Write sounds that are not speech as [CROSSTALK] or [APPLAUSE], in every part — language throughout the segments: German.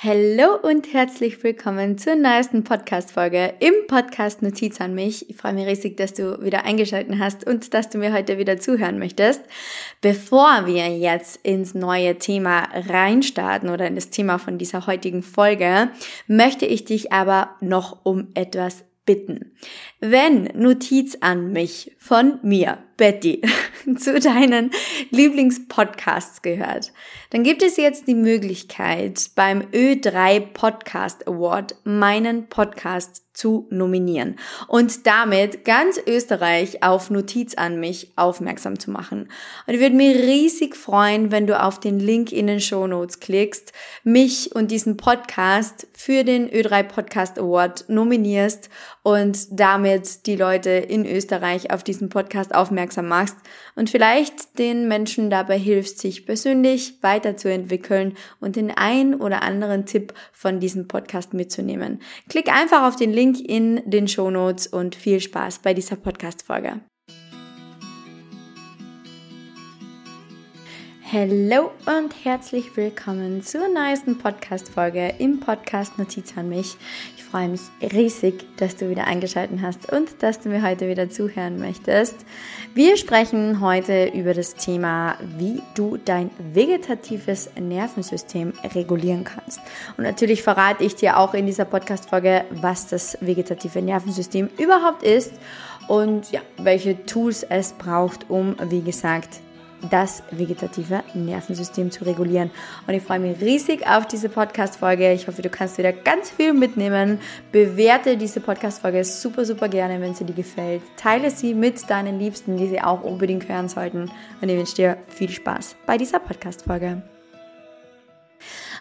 Hallo und herzlich willkommen zur neuesten Podcast-Folge im Podcast Notiz an mich. Ich freue mich riesig, dass du wieder eingeschaltet hast und dass du mir heute wieder zuhören möchtest. Bevor wir jetzt ins neue Thema reinstarten oder in das Thema von dieser heutigen Folge, möchte ich dich aber noch um etwas bitten. Wenn Notiz an mich von mir Betty [LAUGHS] zu deinen Lieblingspodcasts gehört, dann gibt es jetzt die Möglichkeit, beim Ö3 Podcast Award meinen Podcast zu nominieren und damit ganz Österreich auf Notiz an mich aufmerksam zu machen. Und ich würde mich riesig freuen, wenn du auf den Link in den Show Notes klickst, mich und diesen Podcast für den Ö3 Podcast Award nominierst und damit die Leute in Österreich auf diesen Podcast aufmerksam machst und vielleicht den Menschen dabei hilfst, sich persönlich weiterzuentwickeln und den ein oder anderen Tipp von diesem Podcast mitzunehmen. Klick einfach auf den Link in den Show Notes und viel Spaß bei dieser Podcast-Folge. Hallo und herzlich willkommen zur neuesten Podcast-Folge im Podcast Notiz an mich. Ich freue mich riesig, dass du wieder eingeschaltet hast und dass du mir heute wieder zuhören möchtest. Wir sprechen heute über das Thema, wie du dein vegetatives Nervensystem regulieren kannst. Und natürlich verrate ich dir auch in dieser Podcast-Folge, was das vegetative Nervensystem überhaupt ist und ja, welche Tools es braucht, um, wie gesagt, das vegetative Nervensystem zu regulieren. Und ich freue mich riesig auf diese Podcast-Folge. Ich hoffe, du kannst wieder ganz viel mitnehmen. Bewerte diese Podcast-Folge super, super gerne, wenn sie dir gefällt. Teile sie mit deinen Liebsten, die sie auch unbedingt hören sollten. Und ich wünsche dir viel Spaß bei dieser Podcast-Folge.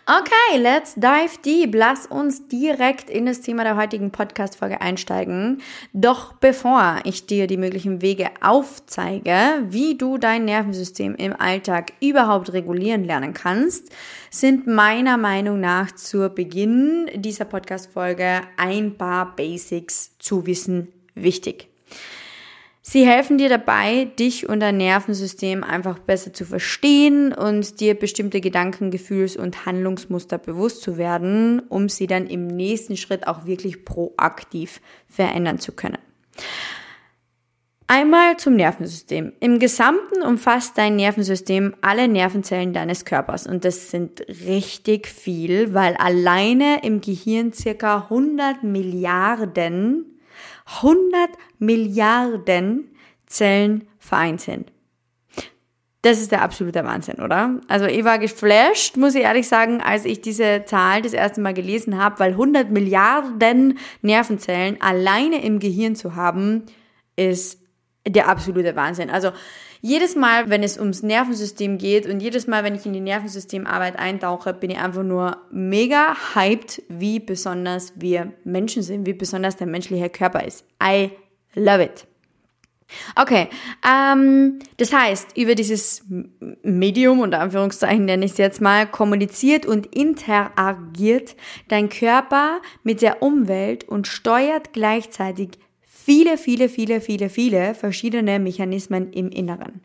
Okay, let's dive deep. Lass uns direkt in das Thema der heutigen Podcast-Folge einsteigen. Doch bevor ich dir die möglichen Wege aufzeige, wie du dein Nervensystem im Alltag überhaupt regulieren lernen kannst, sind meiner Meinung nach zu Beginn dieser Podcast-Folge ein paar Basics zu wissen wichtig. Sie helfen dir dabei, dich und dein Nervensystem einfach besser zu verstehen und dir bestimmte Gedanken, Gefühls- und Handlungsmuster bewusst zu werden, um sie dann im nächsten Schritt auch wirklich proaktiv verändern zu können. Einmal zum Nervensystem. Im Gesamten umfasst dein Nervensystem alle Nervenzellen deines Körpers und das sind richtig viel, weil alleine im Gehirn circa 100 Milliarden 100 Milliarden Zellen vereint sind. Das ist der absolute Wahnsinn, oder? Also ich war geflasht, muss ich ehrlich sagen, als ich diese Zahl das erste Mal gelesen habe, weil 100 Milliarden Nervenzellen alleine im Gehirn zu haben, ist der absolute Wahnsinn. Also jedes Mal, wenn es ums Nervensystem geht und jedes Mal, wenn ich in die Nervensystemarbeit eintauche, bin ich einfach nur mega hyped, wie besonders wir Menschen sind, wie besonders der menschliche Körper ist. I love it. Okay, ähm, das heißt, über dieses Medium, unter Anführungszeichen nenne ich es jetzt mal, kommuniziert und interagiert dein Körper mit der Umwelt und steuert gleichzeitig viele, viele, viele, viele, viele verschiedene Mechanismen im Inneren.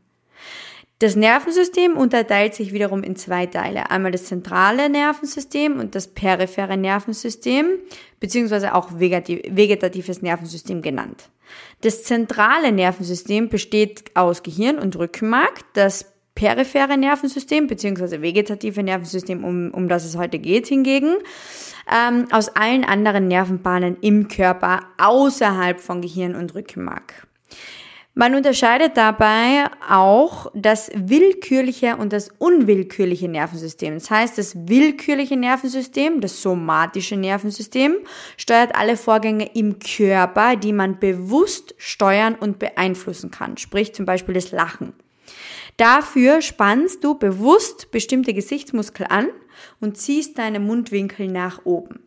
Das Nervensystem unterteilt sich wiederum in zwei Teile. Einmal das zentrale Nervensystem und das periphere Nervensystem, beziehungsweise auch vegetatives Nervensystem genannt. Das zentrale Nervensystem besteht aus Gehirn und Rückenmark. Das periphere Nervensystem, beziehungsweise vegetative Nervensystem, um, um das es heute geht hingegen, ähm, aus allen anderen Nervenbahnen im Körper außerhalb von Gehirn und Rückenmark. Man unterscheidet dabei auch das willkürliche und das unwillkürliche Nervensystem. Das heißt, das willkürliche Nervensystem, das somatische Nervensystem, steuert alle Vorgänge im Körper, die man bewusst steuern und beeinflussen kann. Sprich zum Beispiel das Lachen. Dafür spannst du bewusst bestimmte Gesichtsmuskeln an und ziehst deine Mundwinkel nach oben.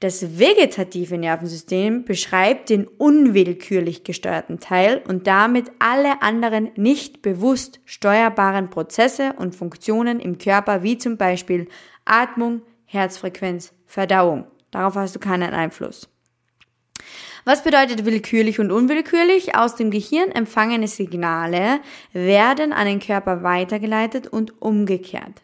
Das vegetative Nervensystem beschreibt den unwillkürlich gesteuerten Teil und damit alle anderen nicht bewusst steuerbaren Prozesse und Funktionen im Körper, wie zum Beispiel Atmung, Herzfrequenz, Verdauung. Darauf hast du keinen Einfluss. Was bedeutet willkürlich und unwillkürlich? Aus dem Gehirn empfangene Signale werden an den Körper weitergeleitet und umgekehrt.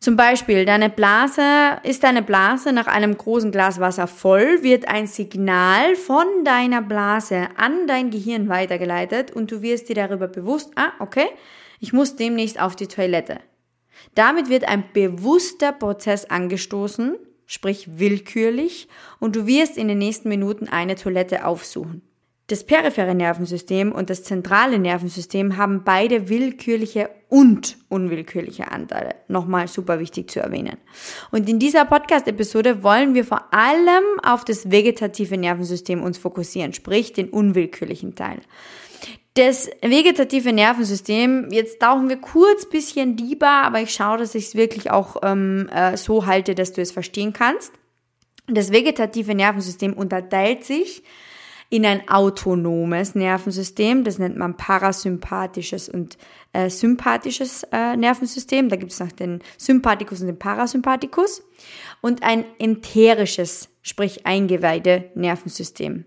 Zum Beispiel, deine Blase, ist deine Blase nach einem großen Glas Wasser voll, wird ein Signal von deiner Blase an dein Gehirn weitergeleitet und du wirst dir darüber bewusst, ah, okay, ich muss demnächst auf die Toilette. Damit wird ein bewusster Prozess angestoßen, sprich willkürlich, und du wirst in den nächsten Minuten eine Toilette aufsuchen. Das periphere Nervensystem und das zentrale Nervensystem haben beide willkürliche und unwillkürliche Anteile. Nochmal super wichtig zu erwähnen. Und in dieser Podcast-Episode wollen wir vor allem auf das vegetative Nervensystem uns fokussieren, sprich den unwillkürlichen Teil. Das vegetative Nervensystem, jetzt tauchen wir kurz bisschen lieber, aber ich schaue, dass ich es wirklich auch ähm, äh, so halte, dass du es verstehen kannst. Das vegetative Nervensystem unterteilt sich in ein autonomes Nervensystem, das nennt man parasympathisches und äh, sympathisches äh, Nervensystem, da gibt es noch den Sympathikus und den Parasympathikus und ein enterisches, sprich eingeweihte Nervensystem.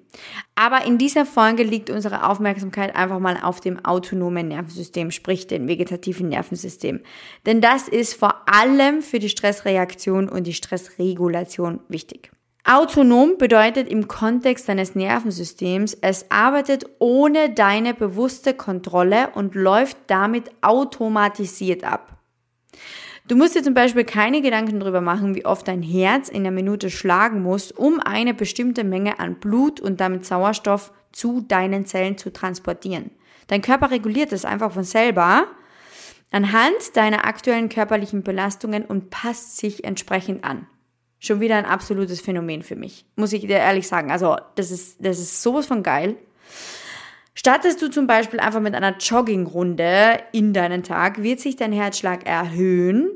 Aber in dieser Folge liegt unsere Aufmerksamkeit einfach mal auf dem autonomen Nervensystem, sprich dem vegetativen Nervensystem. Denn das ist vor allem für die Stressreaktion und die Stressregulation wichtig. Autonom bedeutet im Kontext deines Nervensystems, es arbeitet ohne deine bewusste Kontrolle und läuft damit automatisiert ab. Du musst dir zum Beispiel keine Gedanken darüber machen, wie oft dein Herz in der Minute schlagen muss, um eine bestimmte Menge an Blut und damit Sauerstoff zu deinen Zellen zu transportieren. Dein Körper reguliert es einfach von selber anhand deiner aktuellen körperlichen Belastungen und passt sich entsprechend an schon wieder ein absolutes Phänomen für mich. Muss ich dir ehrlich sagen. Also, das ist, das ist sowas von geil. Startest du zum Beispiel einfach mit einer Joggingrunde in deinen Tag, wird sich dein Herzschlag erhöhen,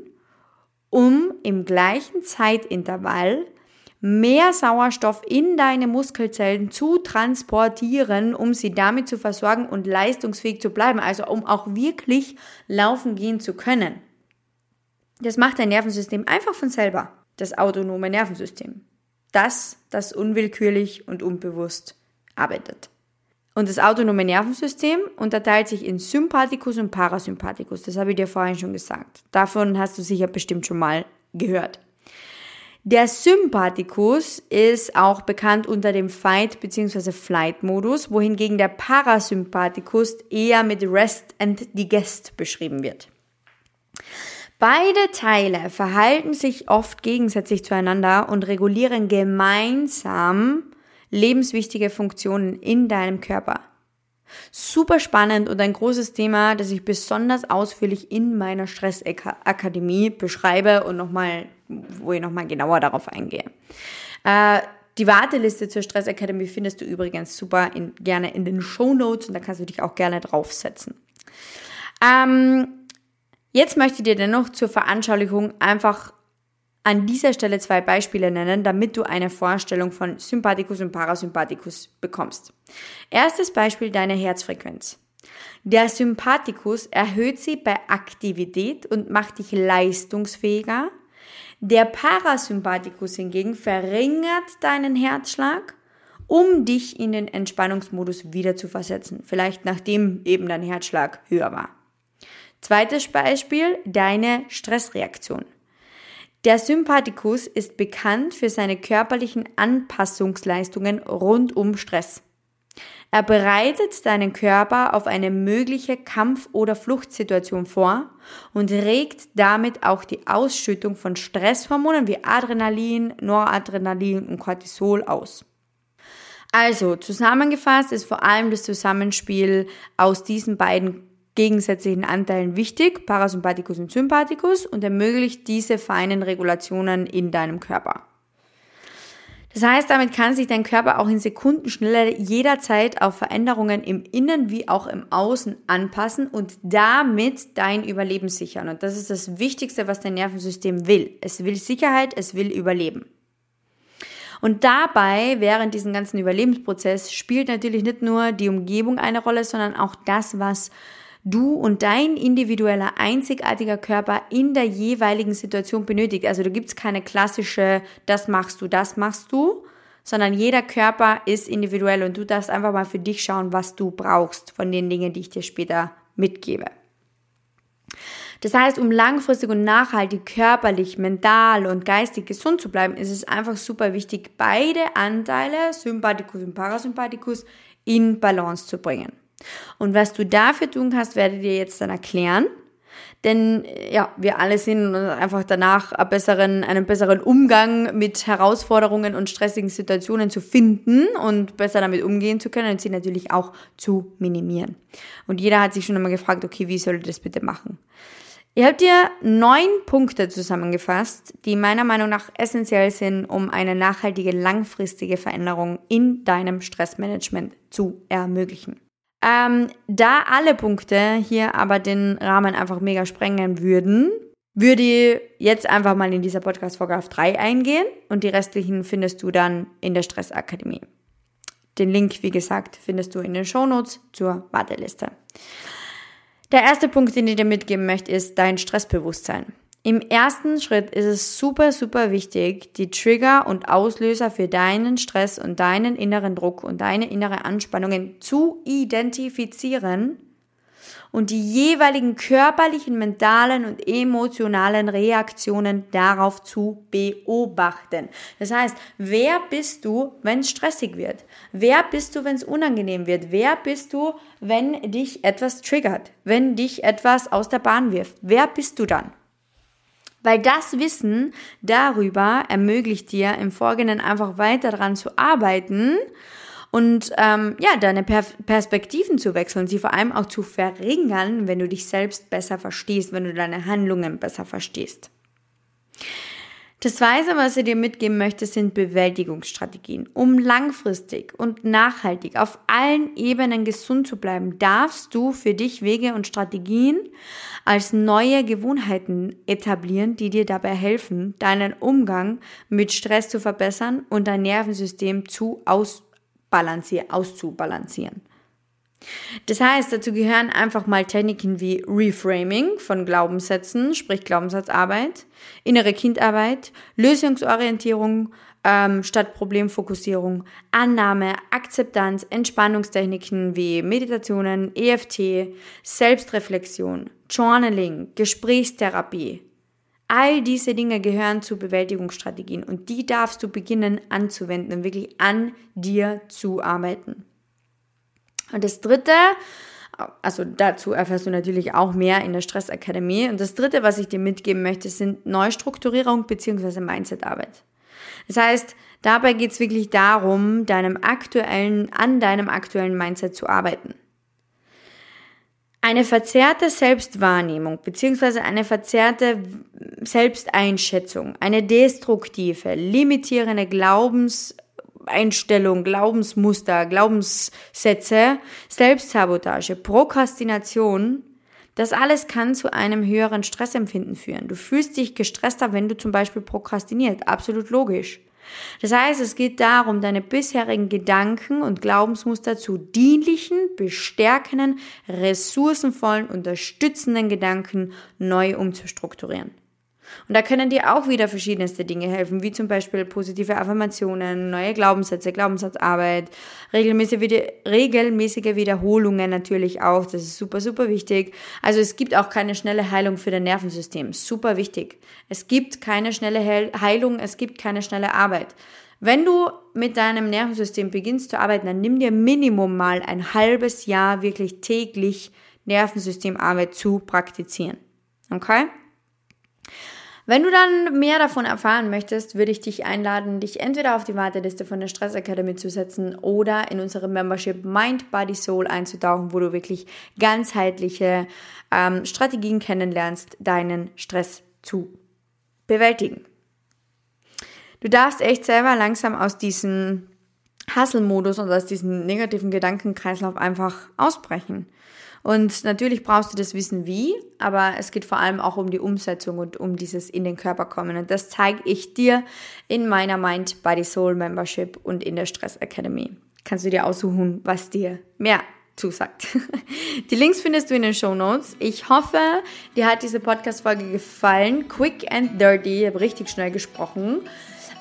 um im gleichen Zeitintervall mehr Sauerstoff in deine Muskelzellen zu transportieren, um sie damit zu versorgen und leistungsfähig zu bleiben, also um auch wirklich laufen gehen zu können. Das macht dein Nervensystem einfach von selber das autonome Nervensystem. Das, das unwillkürlich und unbewusst arbeitet. Und das autonome Nervensystem unterteilt sich in Sympathikus und Parasympathikus. Das habe ich dir vorhin schon gesagt. Davon hast du sicher bestimmt schon mal gehört. Der Sympathikus ist auch bekannt unter dem Fight- bzw. Flight-Modus, wohingegen der Parasympathikus eher mit Rest and Digest beschrieben wird. Beide Teile verhalten sich oft gegensätzlich zueinander und regulieren gemeinsam lebenswichtige Funktionen in deinem Körper. Super spannend und ein großes Thema, das ich besonders ausführlich in meiner Stressakademie beschreibe und nochmal, wo ich nochmal genauer darauf eingehe. Äh, die Warteliste zur Stressakademie findest du übrigens super in, gerne in den Show Notes und da kannst du dich auch gerne draufsetzen. Ähm, Jetzt möchte ich dir dennoch zur Veranschaulichung einfach an dieser Stelle zwei Beispiele nennen, damit du eine Vorstellung von Sympathikus und Parasympathikus bekommst. Erstes Beispiel deine Herzfrequenz. Der Sympathikus erhöht sie bei Aktivität und macht dich leistungsfähiger. Der Parasympathikus hingegen verringert deinen Herzschlag, um dich in den Entspannungsmodus wieder zu versetzen. Vielleicht nachdem eben dein Herzschlag höher war. Zweites Beispiel, deine Stressreaktion. Der Sympathikus ist bekannt für seine körperlichen Anpassungsleistungen rund um Stress. Er bereitet deinen Körper auf eine mögliche Kampf- oder Fluchtsituation vor und regt damit auch die Ausschüttung von Stresshormonen wie Adrenalin, Noradrenalin und Cortisol aus. Also zusammengefasst ist vor allem das Zusammenspiel aus diesen beiden gegensätzlichen Anteilen wichtig, Parasympathikus und Sympathikus, und ermöglicht diese feinen Regulationen in deinem Körper. Das heißt, damit kann sich dein Körper auch in Sekundenschnelle jederzeit auf Veränderungen im Innen wie auch im Außen anpassen und damit dein Überleben sichern. Und das ist das Wichtigste, was dein Nervensystem will. Es will Sicherheit, es will Überleben. Und dabei, während diesem ganzen Überlebensprozess, spielt natürlich nicht nur die Umgebung eine Rolle, sondern auch das, was du und dein individueller, einzigartiger Körper in der jeweiligen Situation benötigt. Also da gibt's keine klassische, das machst du, das machst du, sondern jeder Körper ist individuell und du darfst einfach mal für dich schauen, was du brauchst von den Dingen, die ich dir später mitgebe. Das heißt, um langfristig und nachhaltig körperlich, mental und geistig gesund zu bleiben, ist es einfach super wichtig, beide Anteile, Sympathikus und Parasympathikus, in Balance zu bringen. Und was du dafür tun kannst, werde ich dir jetzt dann erklären. Denn ja, wir alle sind einfach danach einen besseren, einen besseren Umgang mit Herausforderungen und stressigen Situationen zu finden und besser damit umgehen zu können und sie natürlich auch zu minimieren. Und jeder hat sich schon einmal gefragt, okay, wie soll ich das bitte machen? Ich habe dir neun Punkte zusammengefasst, die meiner Meinung nach essentiell sind, um eine nachhaltige, langfristige Veränderung in deinem Stressmanagement zu ermöglichen. Ähm, da alle Punkte hier aber den Rahmen einfach mega sprengen würden, würde ich jetzt einfach mal in dieser Podcast-Folge auf drei eingehen und die restlichen findest du dann in der Stressakademie. Den Link, wie gesagt, findest du in den Shownotes zur Warteliste. Der erste Punkt, den ich dir mitgeben möchte, ist dein Stressbewusstsein. Im ersten Schritt ist es super, super wichtig, die Trigger und Auslöser für deinen Stress und deinen inneren Druck und deine innere Anspannungen zu identifizieren und die jeweiligen körperlichen, mentalen und emotionalen Reaktionen darauf zu beobachten. Das heißt, wer bist du, wenn es stressig wird? Wer bist du, wenn es unangenehm wird? Wer bist du, wenn dich etwas triggert? Wenn dich etwas aus der Bahn wirft? Wer bist du dann? Weil das Wissen darüber ermöglicht dir im Folgenden einfach weiter daran zu arbeiten und ähm, ja, deine per Perspektiven zu wechseln, sie vor allem auch zu verringern, wenn du dich selbst besser verstehst, wenn du deine Handlungen besser verstehst. Das Zweite, was ich dir mitgeben möchte, sind Bewältigungsstrategien. Um langfristig und nachhaltig auf allen Ebenen gesund zu bleiben, darfst du für dich Wege und Strategien als neue Gewohnheiten etablieren, die dir dabei helfen, deinen Umgang mit Stress zu verbessern und dein Nervensystem zu ausbalancieren, auszubalancieren. Das heißt, dazu gehören einfach mal Techniken wie Reframing von Glaubenssätzen, sprich Glaubenssatzarbeit, innere Kindarbeit, Lösungsorientierung ähm, statt Problemfokussierung, Annahme, Akzeptanz, Entspannungstechniken wie Meditationen, EFT, Selbstreflexion, Journaling, Gesprächstherapie. All diese Dinge gehören zu Bewältigungsstrategien und die darfst du beginnen anzuwenden und wirklich an dir zu arbeiten. Und das dritte, also dazu erfährst du natürlich auch mehr in der Stressakademie. Und das dritte, was ich dir mitgeben möchte, sind Neustrukturierung bzw. Mindsetarbeit. Das heißt, dabei geht es wirklich darum, deinem aktuellen, an deinem aktuellen Mindset zu arbeiten. Eine verzerrte Selbstwahrnehmung bzw. eine verzerrte Selbsteinschätzung, eine destruktive, limitierende Glaubens- Einstellung, Glaubensmuster, Glaubenssätze, Selbstsabotage, Prokrastination, das alles kann zu einem höheren Stressempfinden führen. Du fühlst dich gestresster, wenn du zum Beispiel prokrastiniert. Absolut logisch. Das heißt, es geht darum, deine bisherigen Gedanken und Glaubensmuster zu dienlichen, bestärkenden, ressourcenvollen, unterstützenden Gedanken neu umzustrukturieren. Und da können dir auch wieder verschiedenste Dinge helfen, wie zum Beispiel positive Affirmationen, neue Glaubenssätze, Glaubenssatzarbeit, regelmäßige, Wiederholungen natürlich auch. Das ist super, super wichtig. Also es gibt auch keine schnelle Heilung für dein Nervensystem. Super wichtig. Es gibt keine schnelle Heilung, es gibt keine schnelle Arbeit. Wenn du mit deinem Nervensystem beginnst zu arbeiten, dann nimm dir Minimum mal ein halbes Jahr wirklich täglich Nervensystemarbeit zu praktizieren. Okay? Wenn du dann mehr davon erfahren möchtest, würde ich dich einladen, dich entweder auf die Warteliste von der Stress Academy zu setzen oder in unsere Membership Mind, Body, Soul einzutauchen, wo du wirklich ganzheitliche ähm, Strategien kennenlernst, deinen Stress zu bewältigen. Du darfst echt selber langsam aus diesem Hustle-Modus und aus diesem negativen Gedankenkreislauf einfach ausbrechen. Und natürlich brauchst du das Wissen wie, aber es geht vor allem auch um die Umsetzung und um dieses in den Körper kommen. Und das zeige ich dir in meiner Mind Body Soul Membership und in der Stress Academy. Kannst du dir aussuchen, was dir mehr zusagt. [LAUGHS] Die Links findest du in den Show Notes. Ich hoffe, dir hat diese Podcast-Folge gefallen. Quick and dirty, ich habe richtig schnell gesprochen.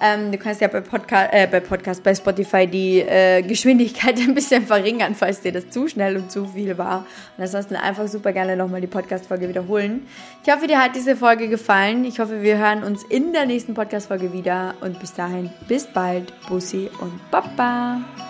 Ähm, du kannst ja bei, Podca äh, bei Podcast, bei Spotify die äh, Geschwindigkeit [LAUGHS] ein bisschen verringern, falls dir das zu schnell und zu viel war. Und ansonsten einfach super gerne nochmal die Podcast-Folge wiederholen. Ich hoffe, dir hat diese Folge gefallen. Ich hoffe, wir hören uns in der nächsten Podcast-Folge wieder. Und bis dahin, bis bald. Bussi und Baba.